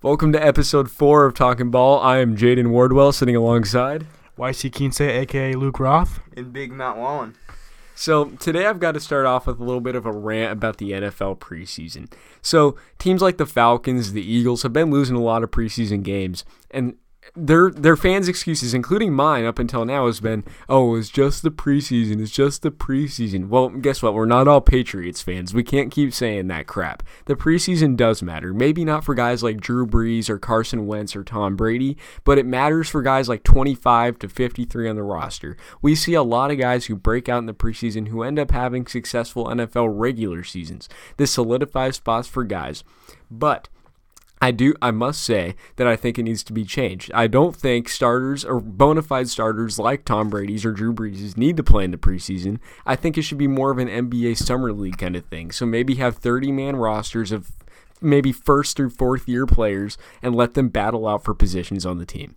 Welcome to episode four of Talkin' Ball. I am Jaden Wardwell, sitting alongside. YC Quince, aka Luke Roth. And Big Matt Wallen. So today I've got to start off with a little bit of a rant about the NFL preseason. So teams like the Falcons, the Eagles have been losing a lot of preseason games, and their their fans' excuses, including mine up until now, has been, "Oh, it's just the preseason. It's just the preseason." Well, guess what? We're not all Patriots fans. We can't keep saying that crap. The preseason does matter. Maybe not for guys like Drew Brees or Carson Wentz or Tom Brady, but it matters for guys like 25 to 53 on the roster. We see a lot of guys who break out in the preseason who end up having successful NFL regular seasons. This solidifies spots for guys, but I do. I must say that I think it needs to be changed. I don't think starters or bona fide starters like Tom Brady's or Drew Brees need to play in the preseason. I think it should be more of an NBA summer league kind of thing. So maybe have 30 man rosters of maybe first through fourth year players and let them battle out for positions on the team.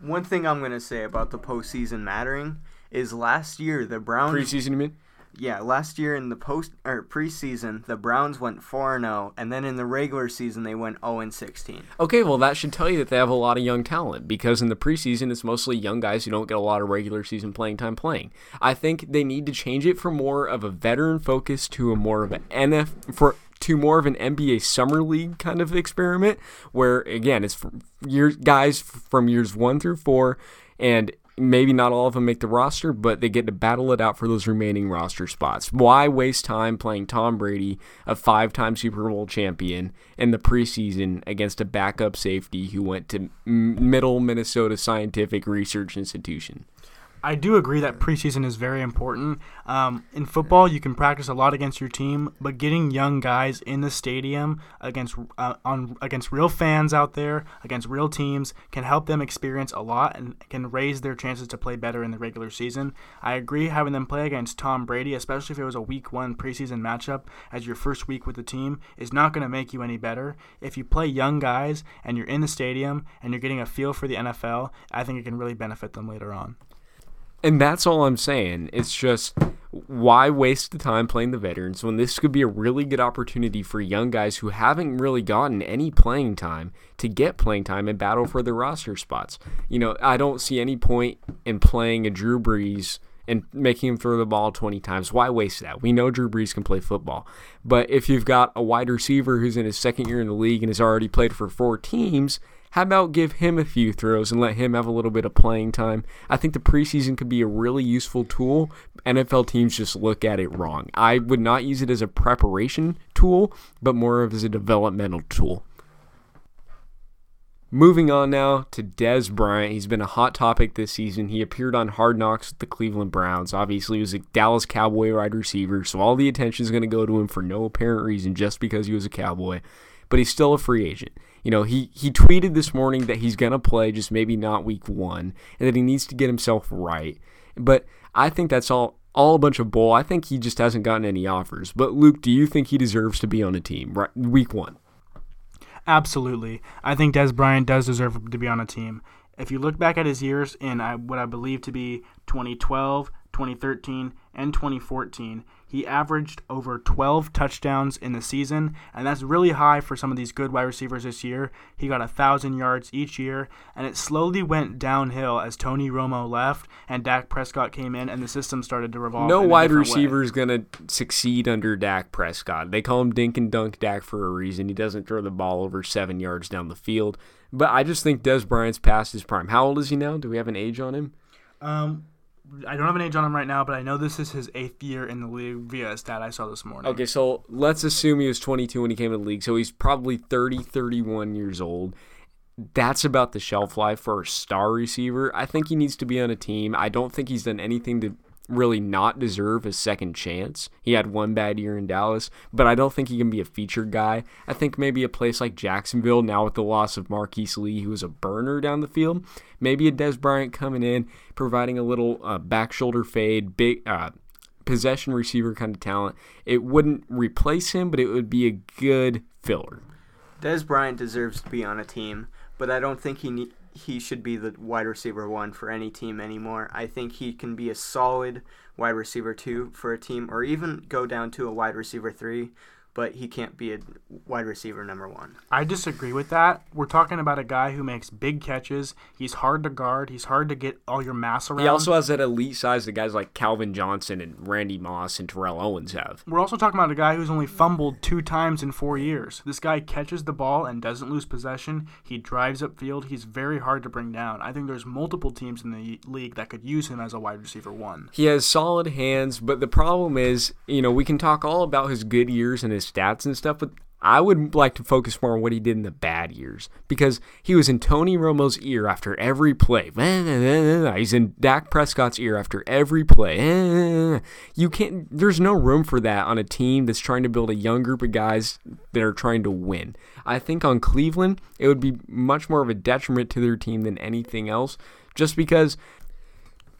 One thing I'm going to say about the postseason mattering is last year the Browns preseason. You mean? Yeah, last year in the post or preseason, the Browns went 4 0, and then in the regular season, they went 0 16. Okay, well, that should tell you that they have a lot of young talent because in the preseason, it's mostly young guys who don't get a lot of regular season playing time playing. I think they need to change it from more of a veteran focus to a more of an NF for to more of an NBA summer league kind of experiment where again it's years guys from years 1 through 4 and maybe not all of them make the roster, but they get to battle it out for those remaining roster spots. Why waste time playing Tom Brady, a five time Super Bowl champion, in the preseason against a backup safety who went to Middle Minnesota Scientific Research Institution? I do agree that preseason is very important. Um, in football, you can practice a lot against your team, but getting young guys in the stadium against uh, on against real fans out there, against real teams, can help them experience a lot and can raise their chances to play better in the regular season. I agree having them play against Tom Brady, especially if it was a Week One preseason matchup as your first week with the team, is not going to make you any better. If you play young guys and you're in the stadium and you're getting a feel for the NFL, I think it can really benefit them later on. And that's all I'm saying. It's just why waste the time playing the veterans when this could be a really good opportunity for young guys who haven't really gotten any playing time to get playing time and battle for the roster spots. You know, I don't see any point in playing a Drew Brees and making him throw the ball 20 times. Why waste that? We know Drew Brees can play football. But if you've got a wide receiver who's in his second year in the league and has already played for four teams, how about give him a few throws and let him have a little bit of playing time? I think the preseason could be a really useful tool. NFL teams just look at it wrong. I would not use it as a preparation tool, but more of as a developmental tool. Moving on now to Dez Bryant. He's been a hot topic this season. He appeared on Hard Knocks with the Cleveland Browns. Obviously, he was a Dallas Cowboy wide receiver, so all the attention is going to go to him for no apparent reason just because he was a Cowboy. But he's still a free agent. You know, he, he tweeted this morning that he's going to play, just maybe not week one, and that he needs to get himself right. But I think that's all all a bunch of bull. I think he just hasn't gotten any offers. But Luke, do you think he deserves to be on a team right week one? Absolutely. I think Dez Bryant does deserve to be on a team. If you look back at his years in what I believe to be 2012, 2013, and 2014, he averaged over 12 touchdowns in the season, and that's really high for some of these good wide receivers this year. He got a thousand yards each year, and it slowly went downhill as Tony Romo left and Dak Prescott came in, and the system started to revolve. No wide receiver is gonna succeed under Dak Prescott. They call him Dink and Dunk Dak for a reason. He doesn't throw the ball over seven yards down the field. But I just think Dez Bryant's past his prime. How old is he now? Do we have an age on him? Um, I don't have an age on him right now, but I know this is his eighth year in the league via a stat I saw this morning. Okay, so let's assume he was 22 when he came to the league, so he's probably 30, 31 years old. That's about the shelf life for a star receiver. I think he needs to be on a team. I don't think he's done anything to really not deserve a second chance. He had one bad year in Dallas, but I don't think he can be a featured guy. I think maybe a place like Jacksonville, now with the loss of Marquise Lee, who was a burner down the field, maybe a Dez Bryant coming in, providing a little uh, back shoulder fade, big uh, possession receiver kind of talent. It wouldn't replace him, but it would be a good filler. Dez Bryant deserves to be on a team, but I don't think he ne- he should be the wide receiver one for any team anymore. I think he can be a solid wide receiver two for a team, or even go down to a wide receiver three, but he can't be a wide receiver number one. I disagree with that. We're talking about a guy who makes big catches. He's hard to guard. He's hard to get all your mass around. He also has that elite size that guys like Calvin Johnson and Randy Moss and Terrell Owens have. We're also talking about a guy who's only fumbled two times in four years. This guy catches the ball and doesn't lose possession. He drives upfield. He's very hard to bring down. I think there's multiple teams in the league that could use him as a wide receiver one. He has solid hands, but the problem is, you know, we can talk all about his good years and his stats and stuff, but I would like to focus more on what he did in the bad years because he was in Tony Romo's ear after every play. He's in Dak Prescott's ear after every play. You can't. There's no room for that on a team that's trying to build a young group of guys that are trying to win. I think on Cleveland, it would be much more of a detriment to their team than anything else, just because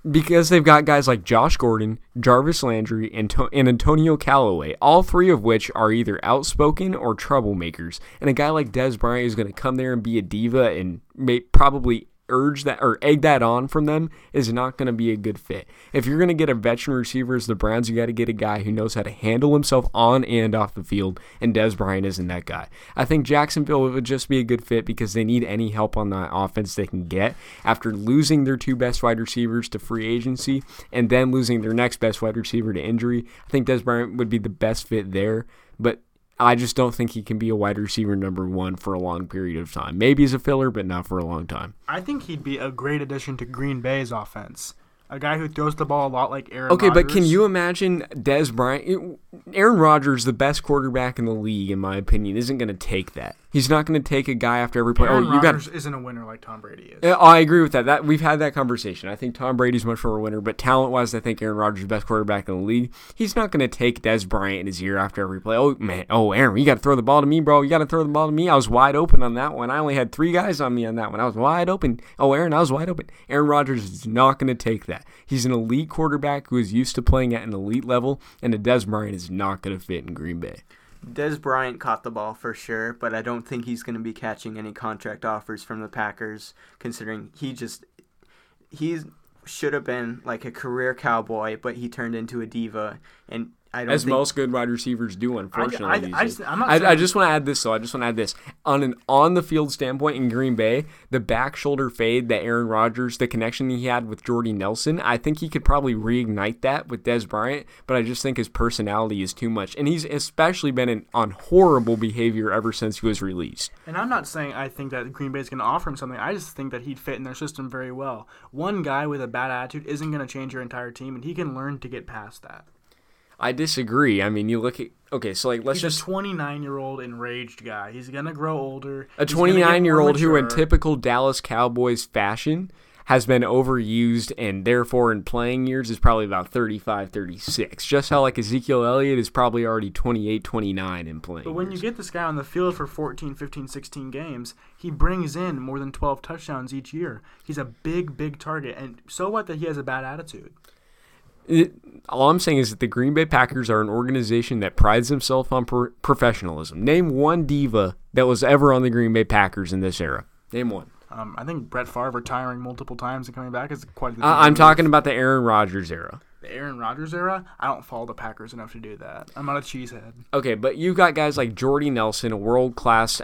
because they've got guys like Josh Gordon, Jarvis Landry, and, to- and Antonio Callaway, all three of which are either outspoken or troublemakers. And a guy like Dez Bryant is going to come there and be a diva and may probably urge that or egg that on from them is not going to be a good fit. If you're going to get a veteran receiver as the Browns, you got to get a guy who knows how to handle himself on and off the field, and Dez Bryant isn't that guy. I think Jacksonville would just be a good fit because they need any help on that offense they can get after losing their two best wide receivers to free agency and then losing their next best wide receiver to injury. I think Dez Bryant would be the best fit there, but I just don't think he can be a wide receiver number one for a long period of time. Maybe as a filler, but not for a long time. I think he'd be a great addition to Green Bay's offense. A guy who throws the ball a lot like Aaron. Okay, but can you imagine Dez Bryant? Aaron Rodgers, the best quarterback in the league, in my opinion, isn't going to take that. He's not going to take a guy after every play. Aaron oh, you got Rodgers isn't a winner like Tom Brady is. I agree with that. That we've had that conversation. I think Tom Brady's much more a winner, but talent wise, I think Aaron Rodgers is the best quarterback in the league. He's not going to take Dez Bryant in his ear after every play. Oh man, oh Aaron, you got to throw the ball to me, bro. You got to throw the ball to me. I was wide open on that one. I only had three guys on me on that one. I was wide open. Oh Aaron, I was wide open. Aaron Rodgers is not going to take that. He's an elite quarterback who is used to playing at an elite level, and a Dez Bryant is not going to fit in Green Bay. Dez Bryant caught the ball for sure, but I don't think he's going to be catching any contract offers from the Packers, considering he just he should have been like a career cowboy, but he turned into a diva, and As think, most good wide receivers do, unfortunately. I- I days. just- I, I just want to add this, though. I just want to add this. On an on the field standpoint in Green Bay, the back shoulder fade that Aaron Rodgers, the connection he had with Jordy Nelson, I think he could probably reignite that with Dez Bryant, but I just think his personality is too much. And he's especially been in, on horrible behavior ever since he was released. And I'm not saying I think that Green Bay is going to offer him something. I just think that he'd fit in their system very well. One guy with a bad attitude isn't going to change your entire team, and he can learn to get past that. I disagree. I mean, you look at. Okay, so like, let's He's just. a 29 year old enraged guy. He's going to grow older. A He's gonna get 29 year old who, in typical Dallas Cowboys fashion, has been overused and therefore in playing years is probably about 35, 36. Just how like Ezekiel Elliott is probably already 28, 29 in playing. But when you get this guy on the field for 14, 15, 16 games, he brings in more than 12 touchdowns each year. He's a big, big target. And so what that he has a bad attitude? It- all I'm saying is that the Green Bay Packers are an organization that prides themselves on pro- professionalism. Name one diva that was ever on the Green Bay Packers in this era. Name one. Um, I think Brett Favre retiring multiple times and coming back is quite a Uh, I'm talking about the Aaron Rodgers era. the Aaron Rodgers era. I don't follow the Packers enough to do that. I'm not a cheesehead. Okay, but you've got guys like Jordy Nelson, a world class,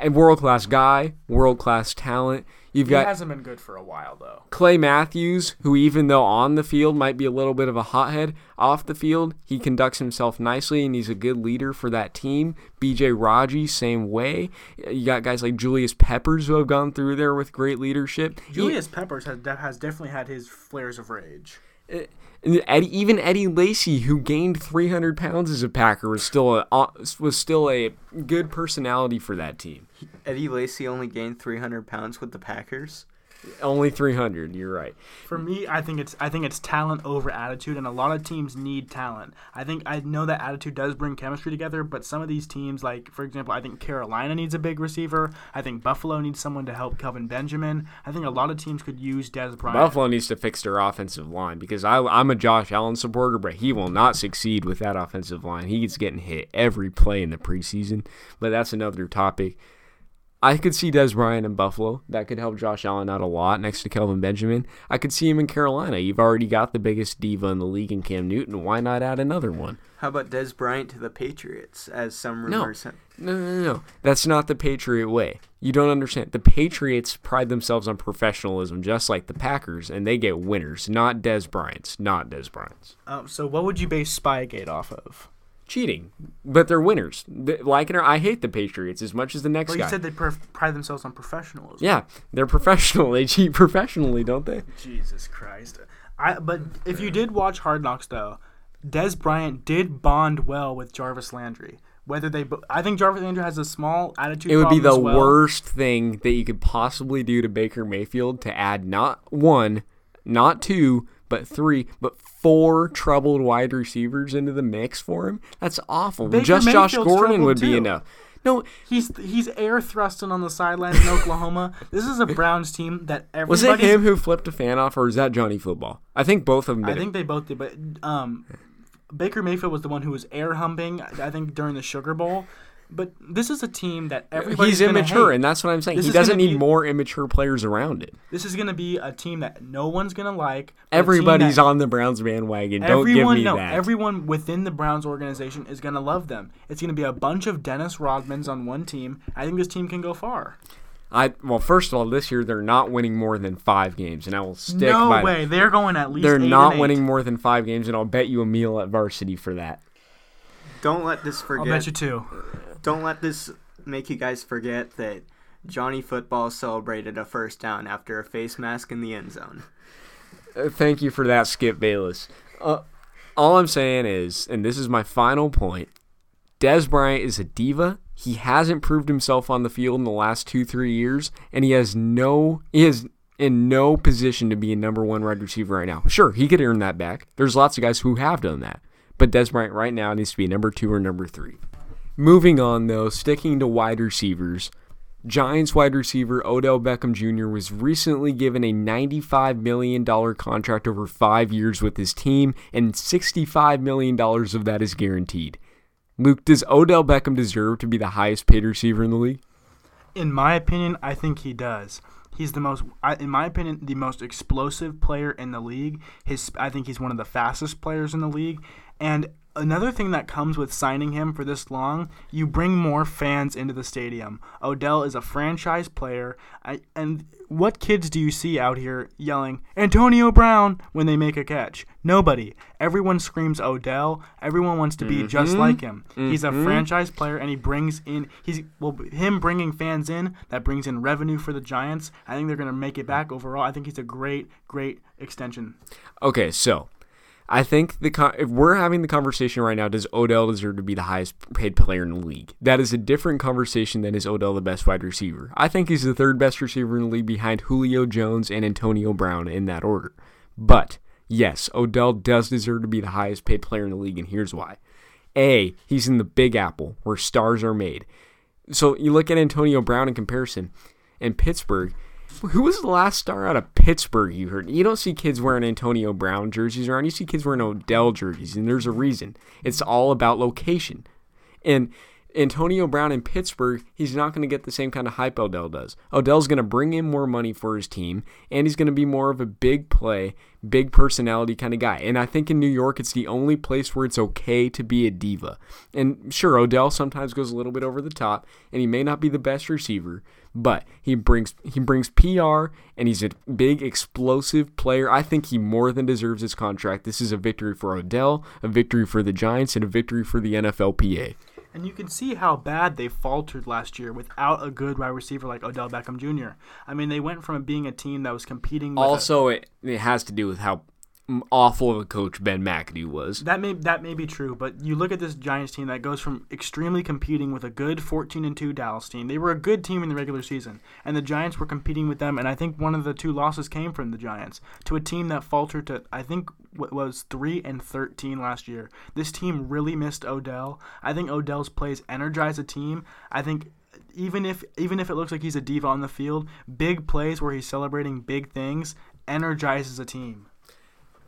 a world class guy, world class talent. You've He got hasn't been good for a while though. Clay Matthews, who even though on the field might be a little bit of a hothead, off the field he conducts himself nicely and he's a good leader for that team. BJ Raji, same way. You got guys like Julius Peppers who have gone through there with great leadership. He- Julius Peppers has has definitely had his flares of rage. And Eddie, even Eddie Lacy, who gained 300 pounds as a Packer, was still a uh, was still a good personality for that team. Eddie Lacy only gained 300 pounds with the Packers. Only 300. You're right. For me, I think it's I think it's talent over attitude, and a lot of teams need talent. I think I know that attitude does bring chemistry together, but some of these teams, like for example, I think Carolina needs a big receiver. I think Buffalo needs someone to help Kelvin Benjamin. I think a lot of teams could use Dez Bryant. Buffalo needs to fix their offensive line because I, I'm a Josh Allen supporter, but he will not succeed with that offensive line. He's getting hit every play in the preseason, but that's another topic. I could see Dez Bryant in Buffalo. That could help Josh Allen out a lot next to Kelvin Benjamin. I could see him in Carolina. You've already got the biggest diva in the league in Cam Newton. Why not add another one? How about Dez Bryant to the Patriots, as some No. rumors? have- No, no, no, no. That's not the Patriot way. You don't understand. The Patriots pride themselves on professionalism, just like the Packers, and they get winners, not Dez Bryant's. Not Dez Bryant's. Um, so what would you base Spygate off of? Cheating, but they're winners. The, like it or I hate the Patriots as much as the next Well, guy. you said they perf- pride themselves on professionalism. yeah, they're professional. They cheat professionally, don't they? Jesus Christ. I but if you did watch Hard Knocks though, Dez Bryant did bond well with Jarvis Landry. Whether they, I think Jarvis Landry has a small attitude. It would be the well. worst thing that you could possibly do to Baker Mayfield to add not one, not two, but three, but four troubled wide receivers into the mix for him. That's awful. Baker Just Josh Gordon would be too. enough. No, He's he's air thrusting on the sidelines in Oklahoma. This is a Browns team that everybody was it him who flipped a fan off, or is that Johnny Football? I think both of them did. I it. think they both did, but um, Baker Mayfield was the one who was air humping. I think during the Sugar Bowl. But this is a team that everybody's He's immature, hate. and that's what I'm saying. This he doesn't need be- more immature players around it. This is going to be a team that no one's going to like. but a team Everybody's on the Browns bandwagon. Don't give me no, that. everyone within the Browns organization is going to love them. It's going to be a bunch of Dennis Rodmans on one team. I think this team can go far. I well, first of all, this year they're not winning more than five games, and I will stick no by. way, they're going at least. They're eight not and eight. winning more than five games, and I'll bet you a meal at varsity for that. Don't let this forget. I'll bet you two. Don't let this make you guys forget that Johnny Football celebrated a first down after a face mask in the end zone. Uh, thank you for that, Skip Bayless. Uh, all I'm saying is, and this is my final point: Dez Bryant is a diva. He hasn't proved himself on the field in the last two, three years, and he has no, he is in no position to be a number one wide receiver right now. Sure, he could earn that back. There's lots of guys who have done that, but Dez Bryant right now needs to be number two or number three. Moving on, though, sticking to wide receivers, Giants wide receiver Odell Beckham Jr. was recently given a $95 million contract over five years with his team, and $65 million of that is guaranteed. Luke, does Odell Beckham deserve to be the highest paid receiver in the league? In my opinion, I think he does. He's the most, in my opinion, the most explosive player in the league. His, I think he's one of the fastest players in the league. And another thing that comes with signing him for this long, you bring more fans into the stadium. Odell is a franchise player. I, and what kids do you see out here yelling Antonio Brown when they make a catch? Nobody. Everyone screams Odell. Everyone wants to be just mm-hmm. like him. He's a mm-hmm. franchise player, and he brings in he's well him bringing fans in that brings in revenue for the Giants. I think they're gonna make it back overall. I think he's a great, great extension. Okay, so I think the if we're having the conversation right now, does Odell deserve to be the highest paid player in the league? That is a different conversation than is Odell the best wide receiver. I think he's the third best receiver in the league behind Julio Jones and Antonio Brown in that order. But yes, Odell does deserve to be the highest paid player in the league, and here's why. A, he's in the Big Apple where stars are made. So you look at Antonio Brown in comparison in Pittsburgh. Who was the last star out of Pittsburgh you heard? You don't see kids wearing Antonio Brown jerseys around. You see kids wearing Odell jerseys, and there's a reason. It's all about location. And Antonio Brown in Pittsburgh, he's not going to get the same kind of hype Odell does. Odell's going to bring in more money for his team, and he's going to be more of a big play, big personality kind of guy. And I think in New York, it's the only place where it's okay to be a diva. And sure, Odell sometimes goes a little bit over the top, and he may not be the best receiver, but he brings he brings PR, and he's a big explosive player. I think he more than deserves his contract. This is a victory for Odell, a victory for the Giants, and a victory for the NFLPA. And you can see how bad they faltered last year without a good wide receiver like Odell Beckham Jr. I mean, they went from being a team that was competing with a- Also, it, it has to do with how awful of a coach Ben McAdoo was. That may that may be true, but you look at this Giants team that goes from extremely competing with a good 14 and 2 Dallas team. They were a good team in the regular season, and the Giants were competing with them. And I think one of the two losses came from the Giants to a team that faltered to I think what was 3 and 13 last year. This team really missed Odell. I think Odell's plays energize the team. I think even if even if it looks like he's a diva on the field, big plays where he's celebrating big things energizes a team.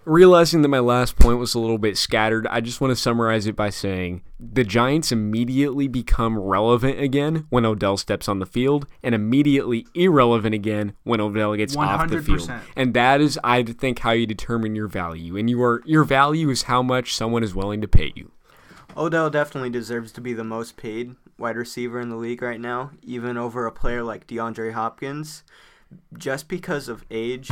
Realizing that my last point was a little bit scattered, I just want to summarize it by saying the Giants immediately become relevant again when Odell steps on the field, and immediately irrelevant again when Odell gets off the field. And that is, I think, how you determine your value. And you are your value is how much someone is willing to pay you. Odell definitely deserves to be the most paid wide receiver in the league right now, even over a player like DeAndre Hopkins, just because of age.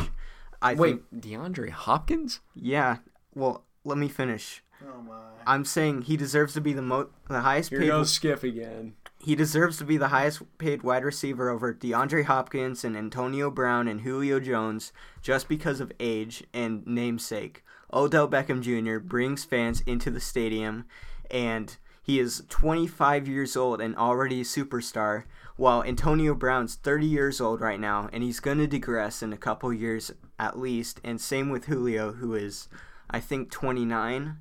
I think Wait, DeAndre Hopkins? yeah. Well, let me finish. Oh my. I'm saying he deserves to be the mo- the highest Here paid goes Skip again. he deserves to be the highest paid wide receiver over DeAndre Hopkins and Antonio Brown and Julio Jones just because of age and namesake. Odell Beckham Jr. brings fans into the stadium and he is 25 years old and already a superstar, while Antonio Brown's 30 years old right now and he's going to digress in a couple years at least. And same with Julio, who is, I think, 29.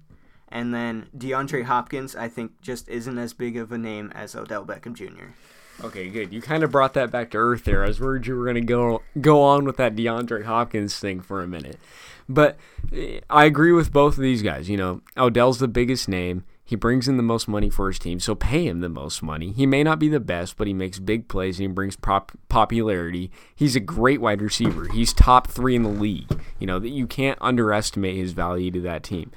And then DeAndre Hopkins, I think, just isn't as big of a name as Odell Beckham Jr. Okay, good. You kind of brought that back to earth there. I was worried you were going to go go on with that DeAndre Hopkins thing for a minute. But eh, I agree with both of these guys. You know, Odell's the biggest name. He brings in the most money for his team, so pay him the most money. He may not be the best, but he makes big plays and he brings pop- popularity. He's a great wide receiver. He's top three in the league. You know, that you can't underestimate his value to that team.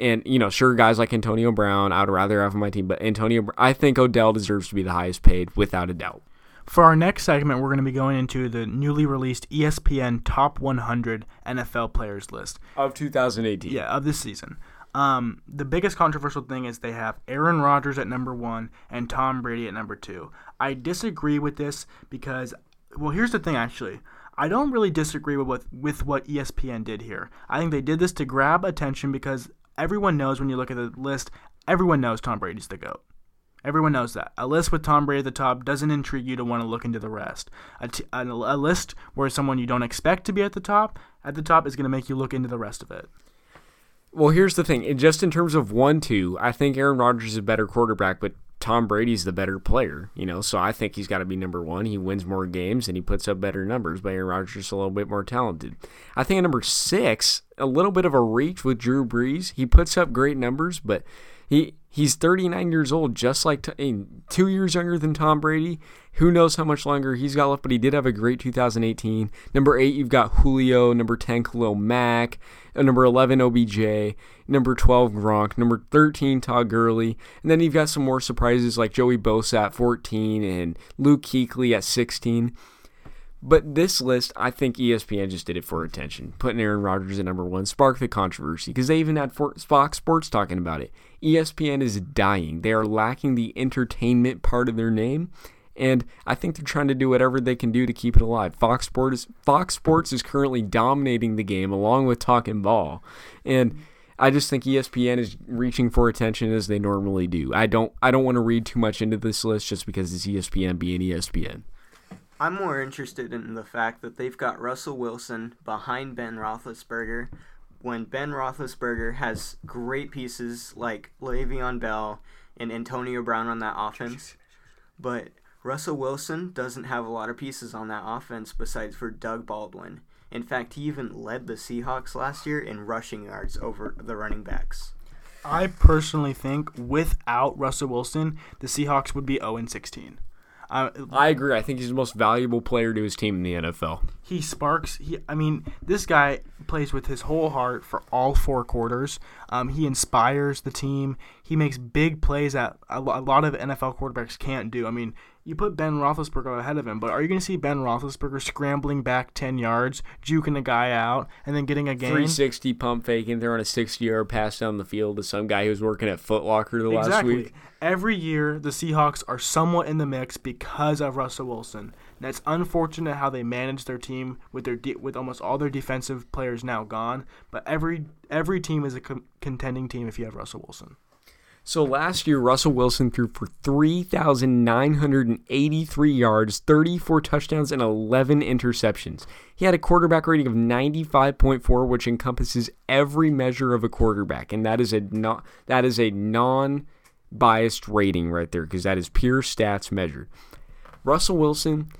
And you know, sure, guys like Antonio Brown, I'd rather have on my team, but Antonio, I think Odell deserves to be the highest paid without a doubt. For our next segment, we're going to be going into the newly released ESPN Top 100 NFL Players list. Of 2018. Yeah, of this season. Um, the biggest controversial thing is they have Aaron Rodgers at number one and Tom Brady at number two. I disagree with this because, well, here's the thing actually. I don't really disagree with what, with what ESPN did here. I think they did this to grab attention because everyone knows when you look at the list, everyone knows Tom Brady's the GOAT. Everyone knows that. A list with Tom Brady at the top doesn't intrigue you to want to look into the rest. A, t- a, a list where someone you don't expect to be at the top, at the top is going to make you look into the rest of it. Well, here's the thing. Just in terms of one, two, I think Aaron Rodgers is a better quarterback, but Tom Brady's the better player. You know, so I think he's got to be number one. He wins more games and he puts up better numbers. But Aaron Rodgers is a little bit more talented. I think at number six, a little bit of a reach with Drew Brees. He puts up great numbers, but he he's 39 years old, just like two years younger than Tom Brady. Who knows how much longer he's got left, but he did have a great 2018. Number eight, you've got Julio. Number 10, Khalil Mack. Uh, number 11, OBJ. Number 12, Gronk. Number 13, Todd Gurley. And then you've got some more surprises like Joey Bosa at 14 and Luke Kuechly at 16. But this list, I think ESPN just did it for attention. Putting Aaron Rodgers at number one sparked the controversy because they even had Fox Sports talking about it. ESPN is dying. They are lacking the entertainment part of their name, and I think they're trying to do whatever they can do to keep it alive. Fox Sports, Fox Sports is currently dominating the game along with talking ball, and I just think ESPN is reaching for attention as they normally do. I don't, I don't want to read too much into this list just because it's ESPN being ESPN. I'm more interested in the fact that they've got Russell Wilson behind Ben Roethlisberger when Ben Roethlisberger has great pieces like Le'Veon Bell and Antonio Brown on that offense. But Russell Wilson doesn't have a lot of pieces on that offense besides for Doug Baldwin. In fact, he even led the Seahawks last year in rushing yards over the running backs. I personally think without Russell Wilson, the Seahawks would be 0 16. Uh, I agree. I think he's the most valuable player to his team in the NFL. he sparks. He, I mean, this guy plays with his whole heart for all four quarters. Um, he inspires the team. He makes big plays that a, a lot of NFL quarterbacks can't do. I mean, you put Ben Roethlisberger ahead of him, but are you going to see Ben Roethlisberger scrambling back ten yards, juking a guy out, and then getting a gain? 360 pump faking, throwing a 60 yard pass down the field to some guy who was working at Foot Locker the last Exactly. week. Every year, the Seahawks are somewhat in the mix because of Russell Wilson. And it's unfortunate how they manage their team with their de- with almost all their defensive players now gone. But every every team is a com- contending team if you have Russell Wilson. So last year, Russell Wilson threw for 3,983 yards, 34 touchdowns, and 11 interceptions. He had a quarterback rating of 95.4, which encompasses every measure of a quarterback, and that is a not that is a non-biased rating right there because that is pure stats measured. Russell Wilson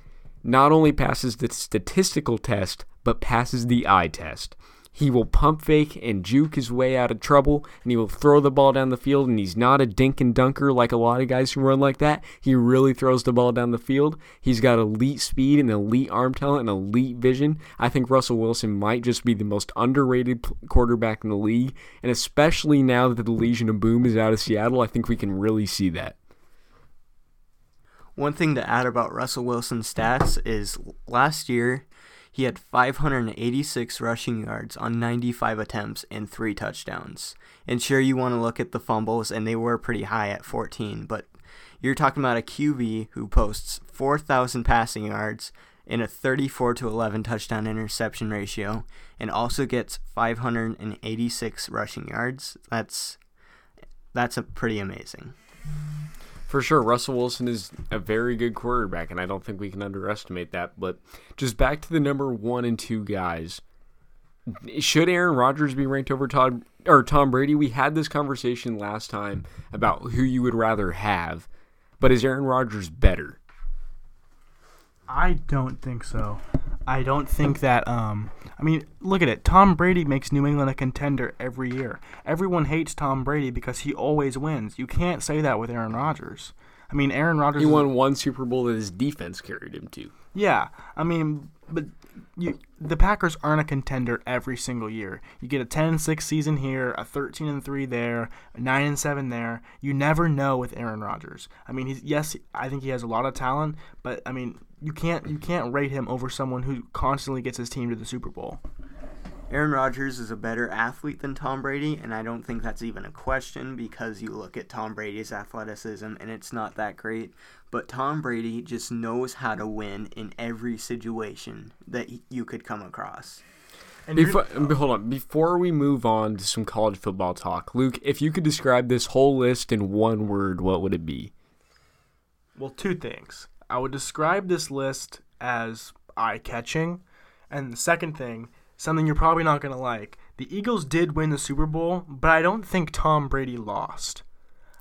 not only passes the statistical test, but passes the eye test. He will pump fake and juke his way out of trouble, and he will throw the ball down the field. And he's not a dink and dunker like a lot of guys who run like that. He really throws the ball down the field. He's got elite speed and elite arm talent and elite vision. I think Russell Wilson might just be the most underrated quarterback in the league, and especially now that the Legion of Boom is out of Seattle, I think we can really see that. One thing to add about Russell Wilson's stats is last year he had 586 rushing yards on 95 attempts and three touchdowns. And sure, you want to look at the fumbles, and they were pretty high at 14, but you're talking about a QB who posts 4,000 passing yards and a 34 to 11 touchdown interception ratio, and also gets 586 rushing yards. That's that's a pretty amazing. For sure, Russell Wilson is a very good quarterback, and I don't think we can underestimate that. But just back to the number one and two guys. Should Aaron Rodgers be ranked over Todd or Tom Brady? We had this conversation last time about who you would rather have, but is Aaron Rodgers better? I don't think so. I don't think that. Um, I mean, look at it. Tom Brady makes New England a contender every year. Everyone hates Tom Brady because he always wins. You can't say that with Aaron Rodgers. I mean, Aaron Rodgers. He won one Super Bowl that his defense carried him to. Yeah, I mean, but you, the Packers aren't a contender every single year. You get a 10-6 season here, a 13 and 3 there, a 9 and 7 there. You never know with Aaron Rodgers. I mean, he's yes, I think he has a lot of talent, but I mean, you can't you can't rate him over someone who constantly gets his team to the Super Bowl. Aaron Rodgers is a better athlete than Tom Brady, and I don't think that's even a question because you look at Tom Brady's athleticism and it's not that great. But Tom Brady just knows how to win in every situation that you could come across. Before, hold on. Before we move on to some college football talk, Luke, if you could describe this whole list in one word, what would it be? Well, two things. I would describe this list as eye catching. And the second thing, something you're probably not going to like. The Eagles did win the Super Bowl, but I don't think Tom Brady lost.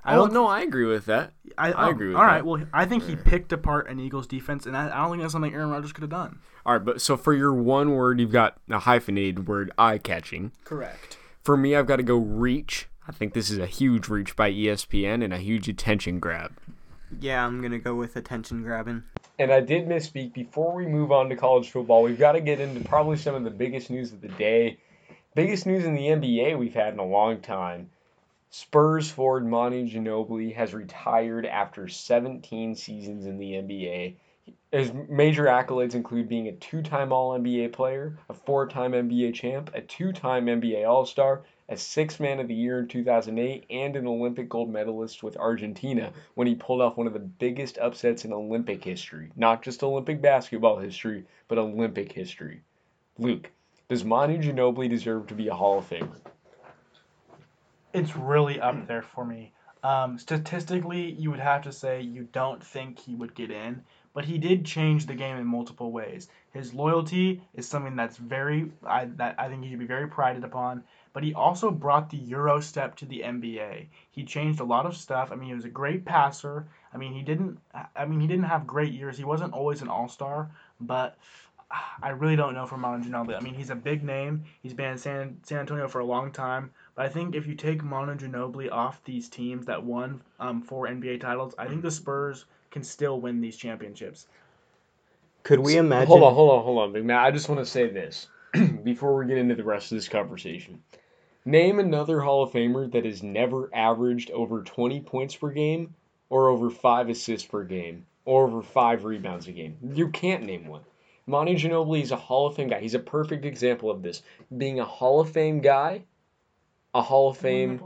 I oh, don't no, I agree with that. I, I oh, agree with all that. All right, well, I think he picked apart an Eagles defense, and I, I don't think that's something Aaron Rodgers could have done. All right, but so for your one word, you've got a hyphenated word, eye catching. Correct. For me, I've got to go reach. I think this is a huge reach by ESPN and a huge attention grab. Yeah, I'm to go with attention grabbing. And I did misspeak. Before we move on to college football, we've got to get into probably some of the biggest news of the day. Biggest news in the NBA we've had in a long time. Spurs forward Manu Ginobili has retired after 17 seasons in the NBA. His major accolades include being a two time All NBA player, a four time NBA champ, a two time NBA All Star, a six man of the year in 2008, and an Olympic gold medalist with Argentina when he pulled off one of the biggest upsets in Olympic history. Not just Olympic basketball history, but Olympic history. Luke, does Manu Ginobili deserve to be a Hall of Famer? It's really up there for me. Um, statistically, you would have to say you don't think he would get in, but he did change the game in multiple ways. His loyalty is something that's very I, that I think he should be very prided upon but he also brought the Euro step to the NBA. He changed a lot of stuff. I mean, he was a great passer. I mean, he didn't I mean, he didn't have great years. He wasn't always an all-star, but I really don't know for Manu Ginobili. I mean, he's a big name. He's been in San, San Antonio for a long time. But I think if you take Manu Ginobili off these teams that won um, four NBA titles, I think the Spurs can still win these championships. Could we imagine? Hold on, hold on, hold on, Big Matt. I just want to say this before we get into the rest of this conversation. Name another Hall of Famer that has never averaged over 20 points per game, or over 5 assists per game, or over 5 rebounds a game. You can't name one. Manu Ginobili is a Hall of Fame guy. He's a perfect example of this. Being a Hall of Fame guy, a Hall of Fame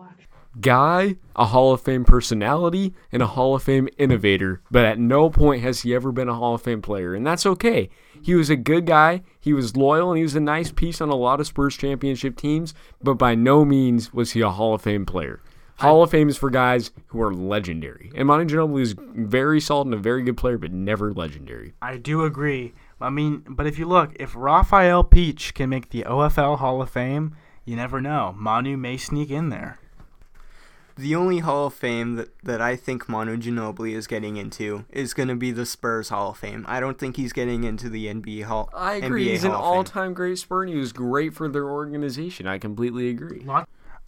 guy, a Hall of Fame personality, and a Hall of Fame innovator, but at no point has he ever been a Hall of Fame player, and that's okay. He was a good guy, he was loyal, and he was a nice piece on a lot of Spurs championship teams, but by no means was he a Hall of Fame player. Hall of Fame is for guys who are legendary. And Manu Ginobili is very solid and a very good player, but never legendary. I do agree. I mean, but if you look, if Rafael Peach can make the OFL Hall of Fame, you never know. Manu may sneak in there. The only Hall of Fame that, that I think Manu Ginobili is getting into is going to be the Spurs Hall of Fame. I don't think he's getting into the NBA Hall. I agree. NBA He's Hall an all-time great Spur, and he was great for their organization. I completely agree.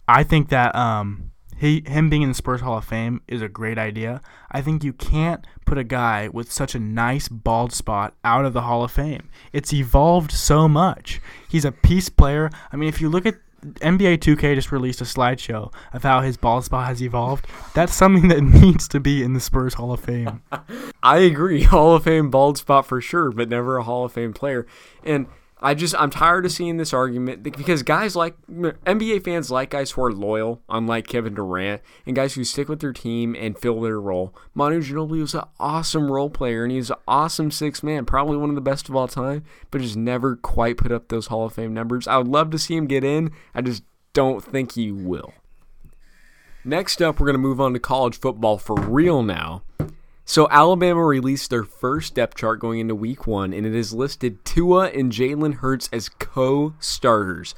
I think that um, he him being in the Spurs Hall of Fame is a great idea. I think you can't put a guy with such a nice bald spot out of the Hall of Fame. It's evolved so much. He's a piece player. I mean, if you look at NBA 2K just released a slideshow of how his bald spot has evolved. That's something that needs to be in the Spurs Hall of Fame. I agree. Hall of Fame bald spot for sure, but never a Hall of Fame player. And I just I'm tired of seeing this argument because guys like NBA fans like guys who are loyal, unlike Kevin Durant, and guys who stick with their team and fill their role. Manu Ginobili was an awesome role player and he's an awesome six man, probably one of the best of all time, but just never quite put up those Hall of Fame numbers. I would love to see him get in. I just don't think he will. Next up, we're going to move on to college football for real now. So Alabama released their first depth chart going into week one, and it has listed Tua and Jalen Hurts as co-starters.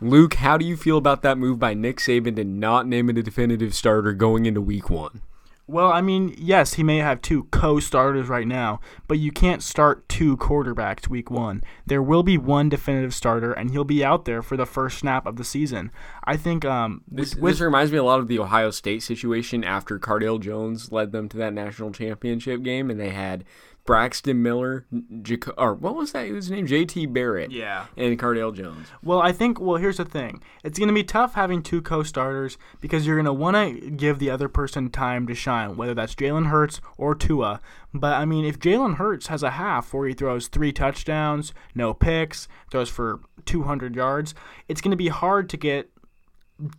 Luke, how do you feel about that move by Nick Saban to not name it a definitive starter going into week one? Well, I mean, yes, he may have two co-starters right now, but you can't start two quarterbacks week one. There will be one definitive starter, and he'll be out there for the first snap of the season. I think um, This, with, this reminds me a lot of the Ohio State situation after Cardale Jones led them to that national championship game, and they had Braxton Miller, Jaco- or what was that? His name J.T. Barrett, yeah. and Cardale Jones. Well, I think. Well, here's the thing. It's going to be tough having two co-starters because you're going to want to give the other person time to shine, whether that's Jalen Hurts or Tua. But I mean, if Jalen Hurts has a half where he throws three touchdowns, no picks, throws for 200 yards, it's going to be hard to get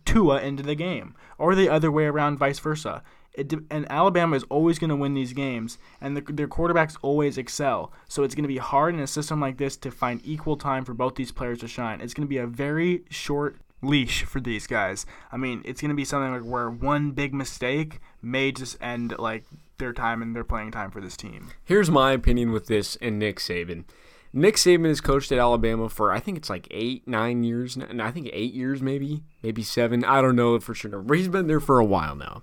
Tua into the game, or the other way around, vice versa. It, and Alabama is always going to win these games, and the, their quarterbacks always excel. So it's going to be hard in a system like this to find equal time for both these players to shine. It's going to be a very short leash for these guys. I mean, it's going to be something like where one big mistake may just end like their time and their playing time for this team. Here's my opinion with this and Nick Saban. Nick Saban has coached at Alabama for I think it's like eight, nine years, and I think eight years, maybe, maybe seven. I don't know for sure, but he's been there for a while now.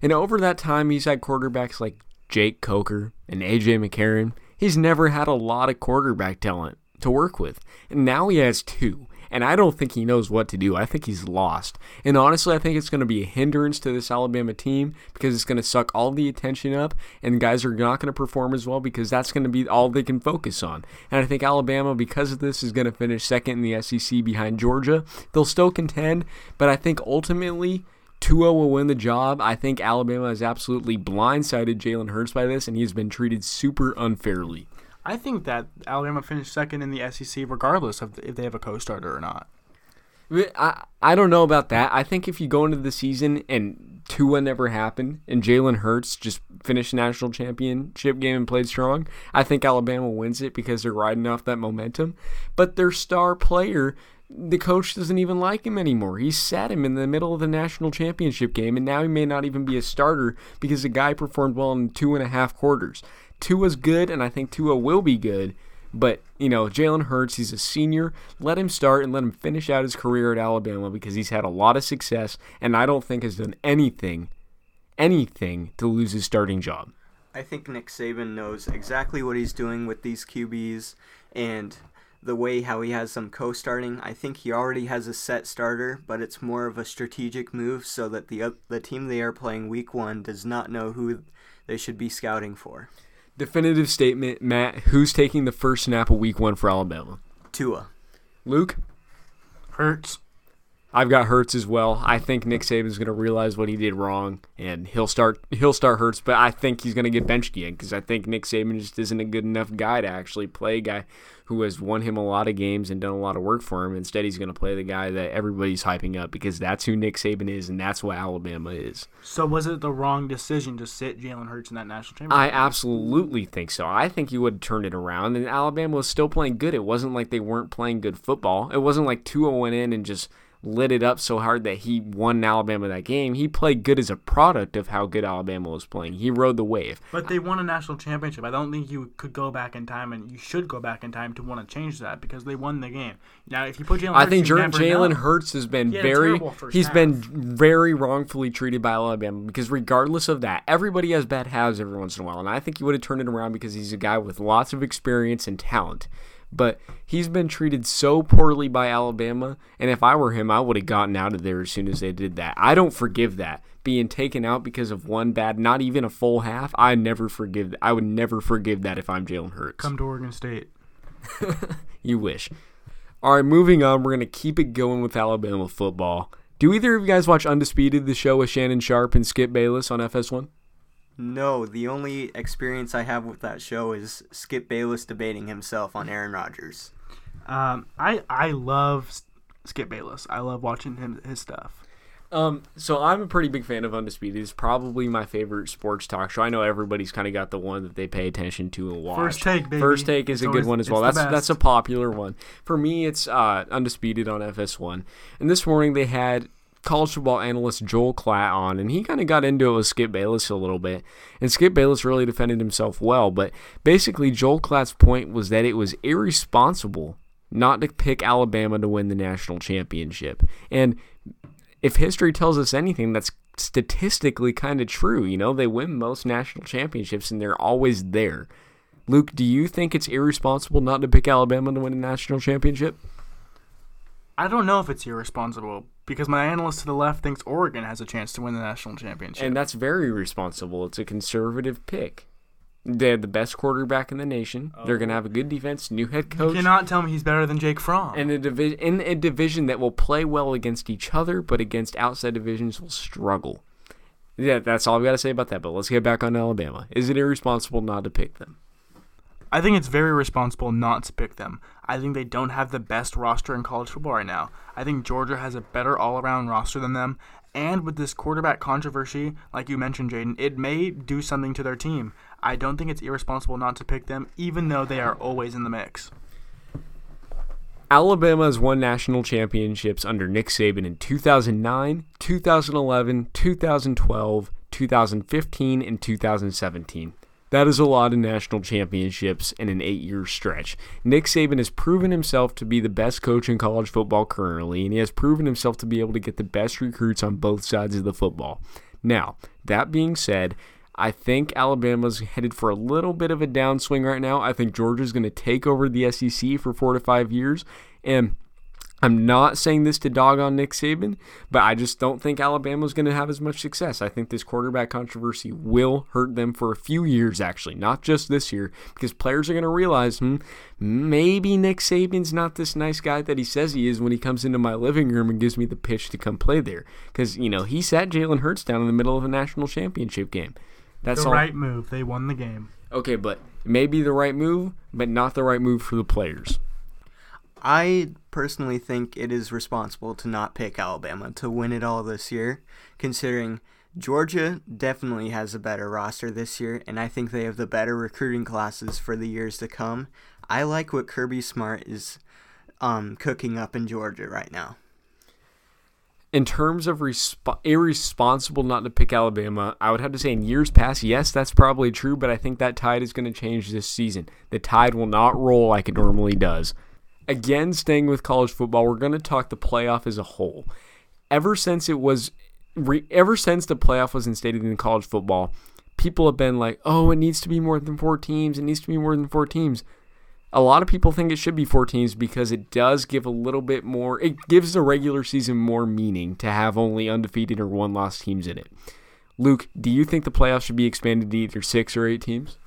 And over that time, he's had quarterbacks like Jake Coker and AJ McCarron. He's never had a lot of quarterback talent to work with, and now he has two. And I don't think he knows what to do. I think he's lost. And honestly, I think it's going to be a hindrance to this Alabama team because it's going to suck all the attention up, and guys are not going to perform as well because that's going to be all they can focus on. And I think Alabama, because of this, is going to finish second in the SEC behind Georgia. They'll still contend, but I think ultimately. Tua will win the job. I think Alabama has absolutely blindsided Jalen Hurts by this, and he has been treated super unfairly. I think that Alabama finished second in the SEC regardless of if they have a co-starter or not. I I don't know about that. I think if you go into the season and Tua never happened and Jalen Hurts just finished national championship game and played strong, I think Alabama wins it because they're riding off that momentum. But their star player, the coach doesn't even like him anymore. He sat him in the middle of the national championship game, and now he may not even be a starter because the guy performed well in two and a half quarters. Tua's good, and I think Tua will be good. But, you know, Jalen Hurts, he's a senior. Let him start and let him finish out his career at Alabama because he's had a lot of success and I don't think has done anything, anything to lose his starting job. I think Nick Saban knows exactly what he's doing with these QBs and the way how he has them co-starting. I think he already has a set starter, but it's more of a strategic move so that the uh, the team they are playing week 1 does not know who they should be scouting for. Definitive statement, Matt. Who's taking the first snap of week one for Alabama? Tua. Luke? Hurts. I've got Hurts as well. I think Nick Saban's going to realize what he did wrong, and he'll start he'll start Hurts. But I think he's going to get benched again because I think Nick Saban just isn't a good enough guy to actually play a guy who has won him a lot of games and done a lot of work for him. Instead, he's going to play the guy that everybody's hyping up because that's who Nick Saban is, and that's what Alabama is. So was it the wrong decision to sit Jalen Hurts in that national championship? I absolutely think so. I think he would have turned it around, and Alabama was still playing good. It wasn't like they weren't playing good football. It wasn't like Tua went in and just lit it up so hard that he won Alabama that game. He played good as a product of how good Alabama was playing. He rode the wave. But they won a national championship. I don't think you could go back in time, and you should go back in time to want to change that because they won the game. Now, if you put Jalen, I Hurts, think Jalen. Hurts has been He very he's half. been very wrongfully treated by Alabama because regardless of that, everybody has bad halves every once in a while, and I think he would have turned it around because he's a guy with lots of experience and talent. But he's been treated so poorly by Alabama, and if I were him, I would have gotten out of there as soon as they did that. I don't forgive that being taken out because of one bad, not even a full half. I never forgive. I would never forgive that if I'm Jalen Hurts. Come to Oregon State. You wish. All right, moving on. We're gonna keep it going with Alabama football. Do either of you guys watch Undisputed, the show with Shannon Sharpe and Skip Bayless on FS1? No, the only experience I have with that show is Skip Bayless debating himself on Aaron Rodgers. Um, I I love Skip Bayless. I love watching him his stuff. Um, so I'm a pretty big fan of Undisputed. It's probably my favorite sports talk show. I know everybody's kind of got the one that they pay attention to and watch. First take, baby. First take is It's a good always- one as well. That's that's a popular one. For me, it's uh, Undisputed on FS1. And this morning they had college football analyst Joel Klatt on, and he kind of got into it with Skip Bayless a little bit. And Skip Bayless really defended himself well. But basically, Joel Klatt's point was that it was irresponsible not to pick Alabama to win the national championship. And if history tells us anything, that's statistically kind of true. You know, they win most national championships and they're always there. Luke, do you think it's irresponsible not to pick Alabama to win a national championship? I don't know if it's irresponsible because my analyst to the left thinks Oregon has a chance to win the national championship. And that's very responsible. It's a conservative pick. They have the best quarterback in the nation. They're going to oh, have a good defense, new head coach. you cannot tell me he's better than Jake Fromm. and a divi- in a division that will play well against each other, but against outside divisions will struggle. Yeah, that's all I've got to say about that. But let's get back on Alabama. Is it irresponsible not to pick them? I think it's very responsible not to pick them. I think they don't have the best roster in college football right now. I think Georgia has a better all around roster than them. And with this quarterback controversy, like you mentioned, Jaden, it may do something to their team. I don't think it's irresponsible not to pick them, even though they are always in the mix. Alabama has won national championships under Nick Saban in 2009, 2011, 2012, 2015, and 2017. That is a lot of national championships in an eight year stretch. Nick Saban has proven himself to be the best coach in college football currently, and he has proven himself to be able to get the best recruits on both sides of the football. Now, that being said, I think Alabama's headed for a little bit of a downswing right now. I think Georgia's going to take over the SEC for four to five years. And I'm not saying this to dog on Nick Saban, but I just don't think Alabama's going to have as much success. I think this quarterback controversy will hurt them for a few years, actually, not just this year, because players are going to realize, hmm, maybe Nick Saban's not this nice guy that he says he is when he comes into my living room and gives me the pitch to come play there. Because, you know, he sat Jalen Hurts down in the middle of a national championship game. That's the all. right move. They won the game. Okay, but maybe the right move, but not the right move for the players. I personally think it is responsible to not pick Alabama to win it all this year, considering Georgia definitely has a better roster this year, and I think they have the better recruiting classes for the years to come. I like what Kirby Smart is um, cooking up in Georgia right now. in terms of resp- irresponsible not to pick Alabama, I would have to say in years past, yes, that's probably true, but I think that tide is going to change this season. The tide will not roll like it normally does. Again, staying with college football, we're going to talk the playoff as a whole. Ever since it was, re- ever since the playoff was instated in college football, people have been like, "Oh, it needs to be more than four teams. It needs to be more than four teams." A lot of people think it should be four teams because it does give a little bit more. It gives the regular season more meaning to have only undefeated or one loss teams in it. Luke, do you think the playoffs should be expanded to either six or eight teams?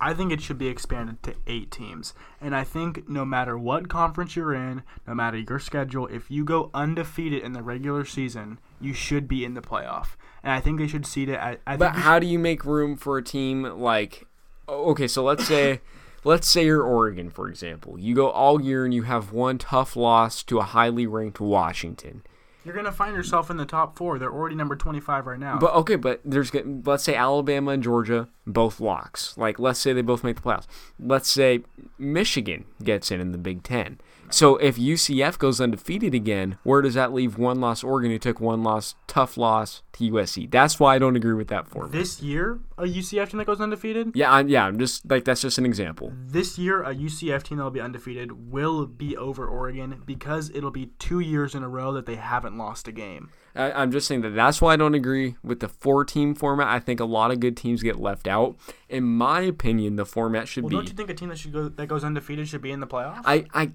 I think it should be expanded to eight teams. And I think no matter what conference you're in, no matter your schedule, if you go undefeated in the regular season, you should be in the playoff. And I think they should seed it at. I But how do you make room for a team like? Okay, so let's say, let's say you're Oregon, for example. You go all year and you have one tough loss to a highly ranked Washington. You're gonna find yourself in the top four. They're already number 25 right now. But okay, but there's let's say Alabama and Georgia both locks. Like let's say they both make the playoffs. Let's say Michigan gets in in the Big Ten. So if UCF goes undefeated again, where does that leave one loss Oregon who took one loss, tough loss to USC? That's why I don't agree with that format. This year, a UCF team that goes undefeated. Yeah, I'm, yeah, I'm just like that's just an example. This year, a UCF team that will be undefeated will be over Oregon because it'll be two years in a row that they haven't lost a game. I, I'm just saying that that's why I don't agree with the four-team format. I think a lot of good teams get left out. In my opinion, the format should Well, be. don't you think a team that should go that goes undefeated should be in the playoffs? I, I,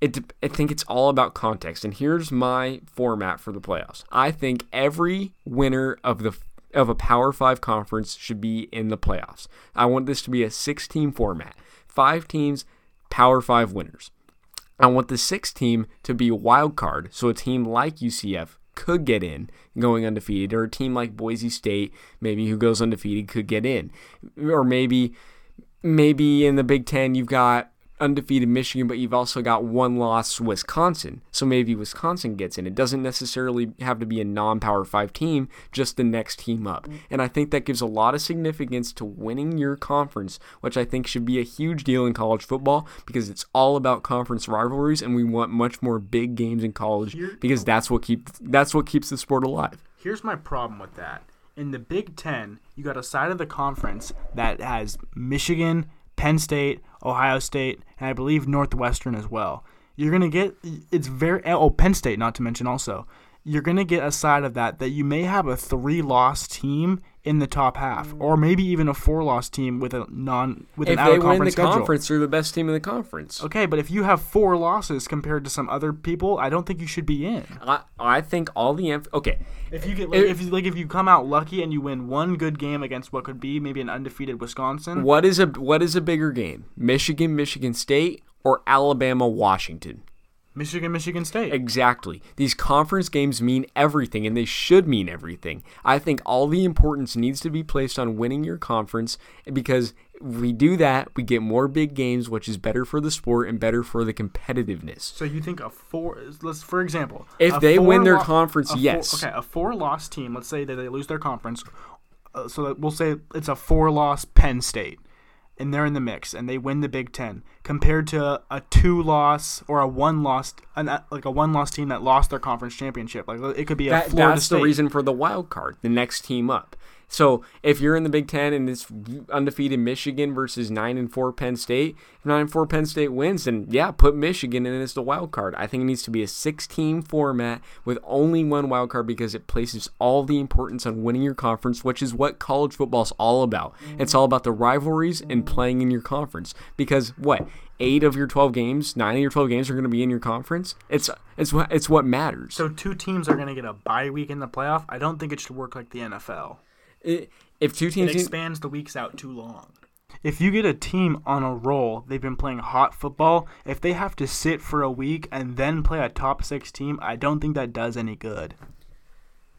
it, I think it's all about context. And here's my format for the playoffs. I think every winner of the of a Power Five conference should be in the playoffs. I want this to be a six-team format, five teams, Power Five winners. I want the sixth team to be a wild card, so a team like UCF could get in going undefeated, or a team like Boise State, maybe who goes undefeated, could get in, or maybe maybe in the Big Ten you've got undefeated Michigan, but you've also got one loss Wisconsin. So maybe Wisconsin gets in. It doesn't necessarily have to be a non power five team, just the next team up. And I think that gives a lot of significance to winning your conference, which I think should be a huge deal in college football because it's all about conference rivalries and we want much more big games in college because that's what keep that's what keeps the sport alive. Here's my problem with that. In the Big Ten, you got a side of the conference that has Michigan, Penn State, Ohio State, and I believe Northwestern as well. You're gonna get it's very oh, oh Penn State not to mention also. You're gonna get a side of that that you may have a three loss team in the top half, or maybe even a four loss team with a non with If an out they of win the conference schedule. conference, they're the best team in the conference. Okay, but if you have four losses compared to some other people, I don't think you should be in. I, I think all the emph- okay. If you get like, It- if you like if you come out lucky and you win one good game against what could be maybe an undefeated Wisconsin, What is a what is a bigger game? Michigan, Michigan State, or Alabama, Washington? Michigan, Michigan State. Exactly. These conference games mean everything, and they should mean everything. I think all the importance needs to be placed on winning your conference because we do that, we get more big games, which is better for the sport and better for the competitiveness. So you think a four? Let's for example, If they win their four-lo- conference, four- yes. okay, a four-loss team. Let's say that they lose their conference. Uh, so that we'll say it's a four-loss Penn State, and they're in the mix, and they win the Big Ten, compared to a two-loss or a one-loss, an, uh, like a one-loss team that lost their conference championship. Like it could be a That, Florida that's State. the reason for the wild card, the next team up. So if you're in the Big Ten and it's undefeated Michigan versus nine and four Penn State, if nine and four Penn State wins, then yeah, put Michigan in as the wild card. I think it needs to be a six-team format with only one wild card because it places all the importance on winning your conference, which is what college football is all about. It's all about the rivalries and playing in your conference. Because what? Eight of your twelve games, nine of your twelve games are going to be in your conference. It's it's what it's what matters. So two teams are going to get a bye week in the playoff. I don't think it should work like the NFL. I- if two It teams expands the weeks out too long. If you get a team on a roll, they've been playing hot football. If they have to sit for a week and then play a top six team, I don't think that does any good.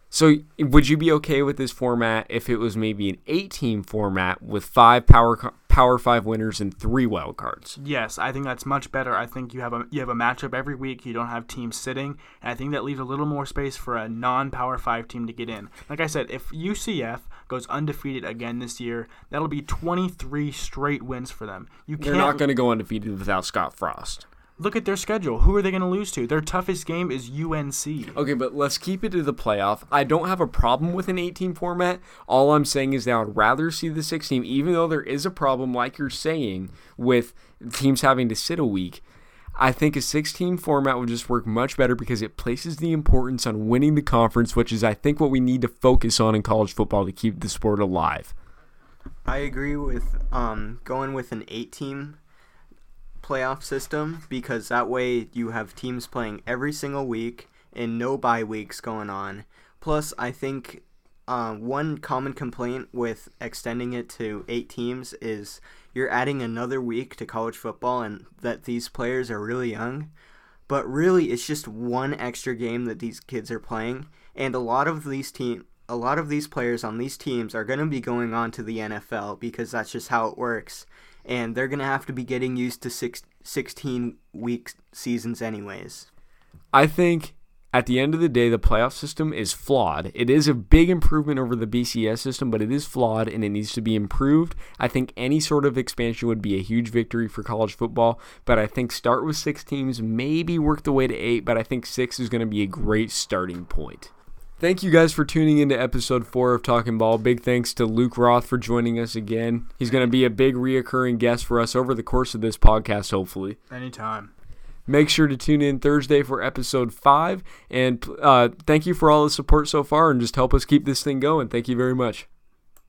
so would you be okay with this format if it was maybe an eight team format with five power power five winners and three wild cards Yes, I think that's much better. I think you have a you have a matchup every week. You don't have teams sitting, and I think that leaves a little more space for a non-power five team to get in. Like I said, if UCF goes undefeated again this year, that'll be 23 straight wins for them. You they're can't going to go undefeated without Scott Frost look at their schedule. Who are they going to lose to? Their toughest game is UNC. okay but let's keep it to the playoff I don't have a problem with an 18 team format all I'm saying is that I would rather see the 16, even though there is a problem like you're saying with teams having to sit a week I think a six team format would just work much better because it places the importance on winning the conference, which is, I think, what we need to focus on in college football to keep the sport alive. I agree with um, going with an eight team playoff system because that way you have teams playing every single week and no bye weeks going on. Plus, I think uh, one common complaint with extending it to eight teams is you're adding another week to college football and that these players are really young. But really, it's just one extra game that these kids are playing, and a lot of these team, a lot of these players on these teams are going to be going on to the NFL because that's just how it works, and they're going to have to be getting used to six, 16 week seasons anyways. I think at the end of the day, the playoff system is flawed. It is a big improvement over the BCS system, but it is flawed and it needs to be improved. I think any sort of expansion would be a huge victory for college football, but I think start with six teams, maybe work the way to eight, but I think six is going to be a great starting point. Thank you guys for tuning into episode four of Talkin' Ball. Big thanks to Luke Roth for joining us again. He's going to be a big reoccurring guest for us over the course of this podcast, hopefully. Anytime. Make sure to tune in Thursday for episode five. And uh, thank you for all the support so far and just help us keep this thing going. Thank you very much.